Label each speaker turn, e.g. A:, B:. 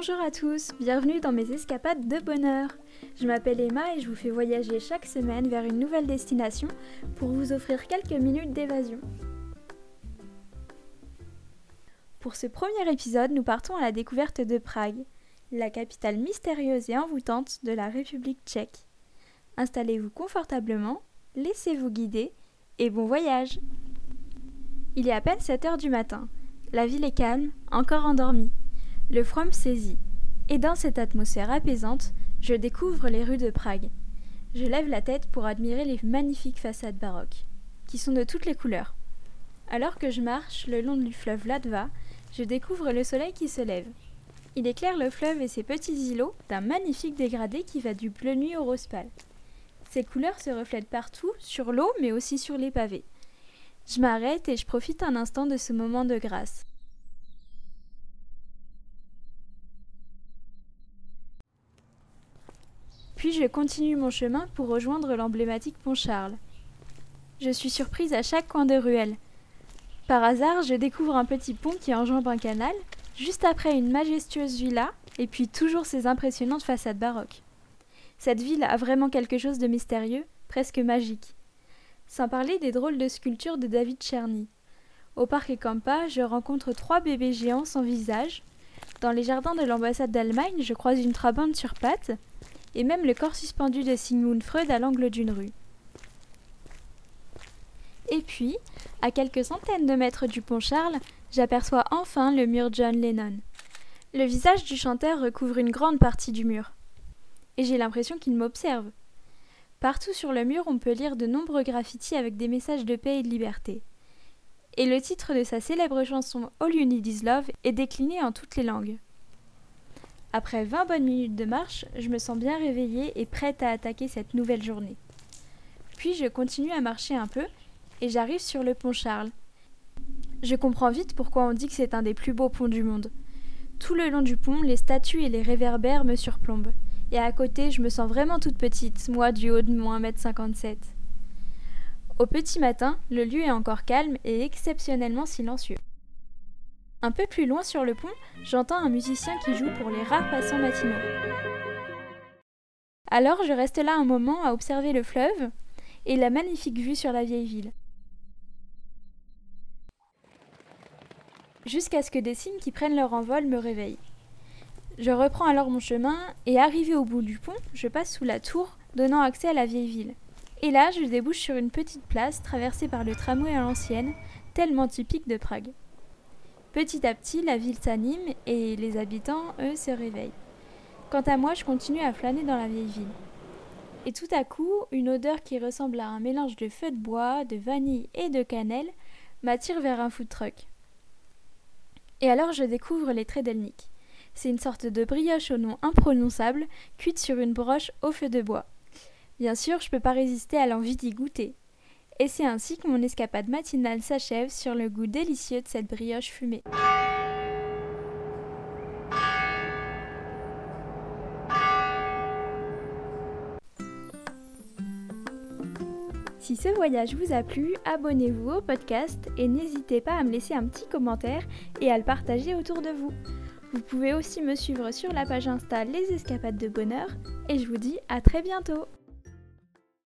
A: Bonjour à tous, bienvenue dans mes escapades de bonheur. Je m'appelle Emma et je vous fais voyager chaque semaine vers une nouvelle destination pour vous offrir quelques minutes d'évasion. Pour ce premier épisode, nous partons à la découverte de Prague, la capitale mystérieuse et envoûtante de la République tchèque. Installez-vous confortablement, laissez-vous guider et bon voyage Il est à peine 7 heures du matin. La ville est calme, encore endormie. Le froid me saisit, et dans cette atmosphère apaisante, je découvre les rues de Prague. Je lève la tête pour admirer les magnifiques façades baroques, qui sont de toutes les couleurs. Alors que je marche le long du fleuve Ladva, je découvre le soleil qui se lève. Il éclaire le fleuve et ses petits îlots d'un magnifique dégradé qui va du bleu nuit au rose pâle. Ces couleurs se reflètent partout, sur l'eau mais aussi sur les pavés. Je m'arrête et je profite un instant de ce moment de grâce. Puis je continue mon chemin pour rejoindre l'emblématique Pont Charles. Je suis surprise à chaque coin de ruelle. Par hasard, je découvre un petit pont qui enjambe un canal, juste après une majestueuse villa, et puis toujours ces impressionnantes façades baroques. Cette ville a vraiment quelque chose de mystérieux, presque magique. Sans parler des drôles de sculptures de David Cherny. Au parc Campa, je rencontre trois bébés géants sans visage. Dans les jardins de l'ambassade d'Allemagne, je croise une trabante sur pattes, et même le corps suspendu de Sigmund Freud à l'angle d'une rue. Et puis, à quelques centaines de mètres du pont Charles, j'aperçois enfin le mur John Lennon. Le visage du chanteur recouvre une grande partie du mur. Et j'ai l'impression qu'il m'observe. Partout sur le mur, on peut lire de nombreux graffitis avec des messages de paix et de liberté. Et le titre de sa célèbre chanson All You Need Is Love est décliné en toutes les langues. Après 20 bonnes minutes de marche, je me sens bien réveillée et prête à attaquer cette nouvelle journée. Puis je continue à marcher un peu et j'arrive sur le pont Charles. Je comprends vite pourquoi on dit que c'est un des plus beaux ponts du monde. Tout le long du pont, les statues et les réverbères me surplombent. Et à côté, je me sens vraiment toute petite, moi du haut de mon 1m57. Au petit matin, le lieu est encore calme et exceptionnellement silencieux. Un peu plus loin sur le pont, j'entends un musicien qui joue pour les rares passants matinaux. Alors je reste là un moment à observer le fleuve et la magnifique vue sur la vieille ville. Jusqu'à ce que des signes qui prennent leur envol me réveillent. Je reprends alors mon chemin et arrivé au bout du pont, je passe sous la tour donnant accès à la vieille ville. Et là, je débouche sur une petite place traversée par le tramway à l'ancienne, tellement typique de Prague. Petit à petit, la ville s'anime et les habitants, eux, se réveillent. Quant à moi, je continue à flâner dans la vieille ville. Et tout à coup, une odeur qui ressemble à un mélange de feu de bois, de vanille et de cannelle m'attire vers un food truck. Et alors je découvre les Tredelnik. C'est une sorte de brioche au nom imprononçable, cuite sur une broche au feu de bois. Bien sûr, je peux pas résister à l'envie d'y goûter et c'est ainsi que mon escapade matinale s'achève sur le goût délicieux de cette brioche fumée. Si ce voyage vous a plu, abonnez-vous au podcast et n'hésitez pas à me laisser un petit commentaire et à le partager autour de vous. Vous pouvez aussi me suivre sur la page Insta Les Escapades de Bonheur et je vous dis à très bientôt